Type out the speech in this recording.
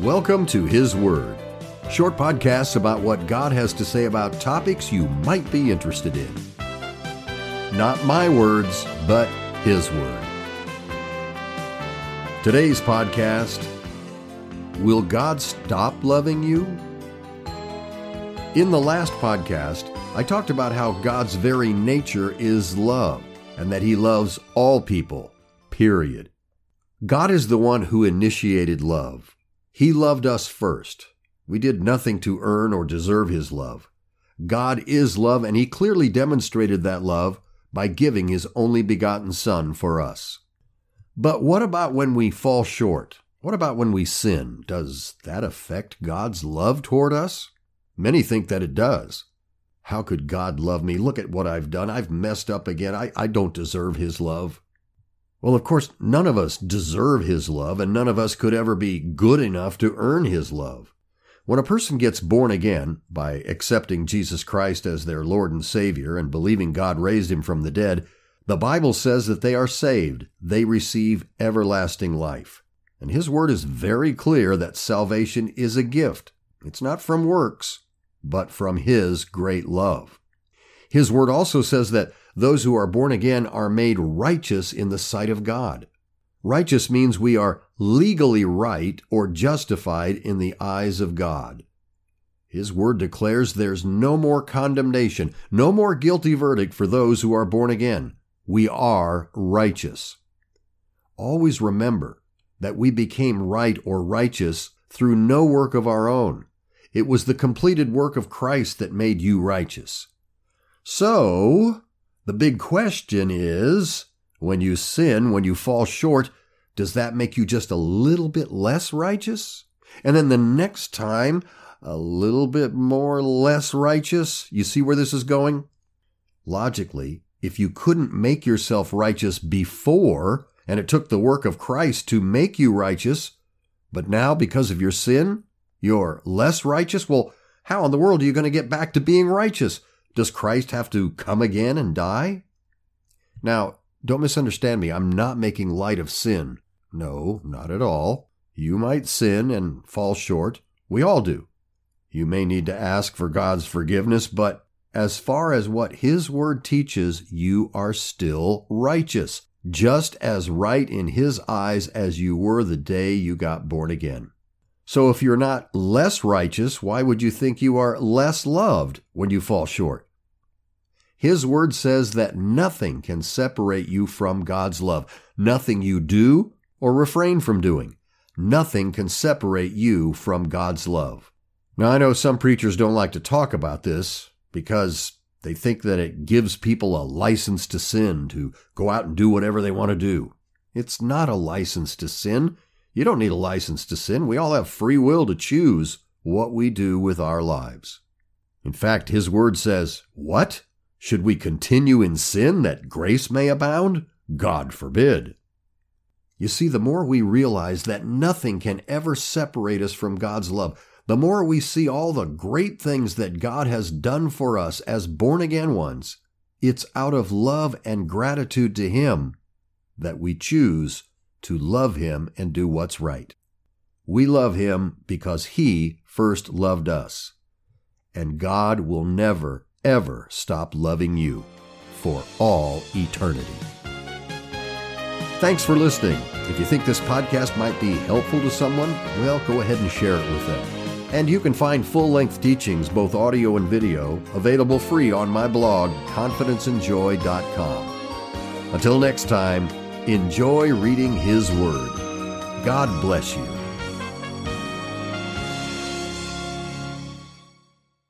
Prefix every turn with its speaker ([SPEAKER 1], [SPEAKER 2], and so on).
[SPEAKER 1] Welcome to His Word, short podcasts about what God has to say about topics you might be interested in. Not my words, but His Word. Today's podcast Will God Stop Loving You? In the last podcast, I talked about how God's very nature is love and that He loves all people, period. God is the one who initiated love. He loved us first. We did nothing to earn or deserve His love. God is love, and He clearly demonstrated that love by giving His only begotten Son for us. But what about when we fall short? What about when we sin? Does that affect God's love toward us? Many think that it does. How could God love me? Look at what I've done. I've messed up again. I, I don't deserve His love. Well, of course, none of us deserve His love, and none of us could ever be good enough to earn His love. When a person gets born again by accepting Jesus Christ as their Lord and Savior and believing God raised Him from the dead, the Bible says that they are saved. They receive everlasting life. And His Word is very clear that salvation is a gift. It's not from works, but from His great love. His Word also says that those who are born again are made righteous in the sight of God. Righteous means we are legally right or justified in the eyes of God. His word declares there's no more condemnation, no more guilty verdict for those who are born again. We are righteous. Always remember that we became right or righteous through no work of our own. It was the completed work of Christ that made you righteous. So, the big question is when you sin, when you fall short, does that make you just a little bit less righteous? And then the next time, a little bit more less righteous? You see where this is going? Logically, if you couldn't make yourself righteous before, and it took the work of Christ to make you righteous, but now because of your sin, you're less righteous, well, how in the world are you going to get back to being righteous? Does Christ have to come again and die? Now, don't misunderstand me. I'm not making light of sin. No, not at all. You might sin and fall short. We all do. You may need to ask for God's forgiveness, but as far as what His Word teaches, you are still righteous, just as right in His eyes as you were the day you got born again. So if you're not less righteous, why would you think you are less loved when you fall short? His word says that nothing can separate you from God's love. Nothing you do or refrain from doing. Nothing can separate you from God's love. Now, I know some preachers don't like to talk about this because they think that it gives people a license to sin, to go out and do whatever they want to do. It's not a license to sin. You don't need a license to sin. We all have free will to choose what we do with our lives. In fact, his word says, What? Should we continue in sin that grace may abound? God forbid. You see, the more we realize that nothing can ever separate us from God's love, the more we see all the great things that God has done for us as born again ones, it's out of love and gratitude to Him that we choose to love Him and do what's right. We love Him because He first loved us. And God will never, ever stop loving you for all eternity. Thanks for listening. If you think this podcast might be helpful to someone, well, go ahead and share it with them. And you can find full length teachings, both audio and video, available free on my blog, confidenceandjoy.com. Until next time, Enjoy reading His Word. God bless you.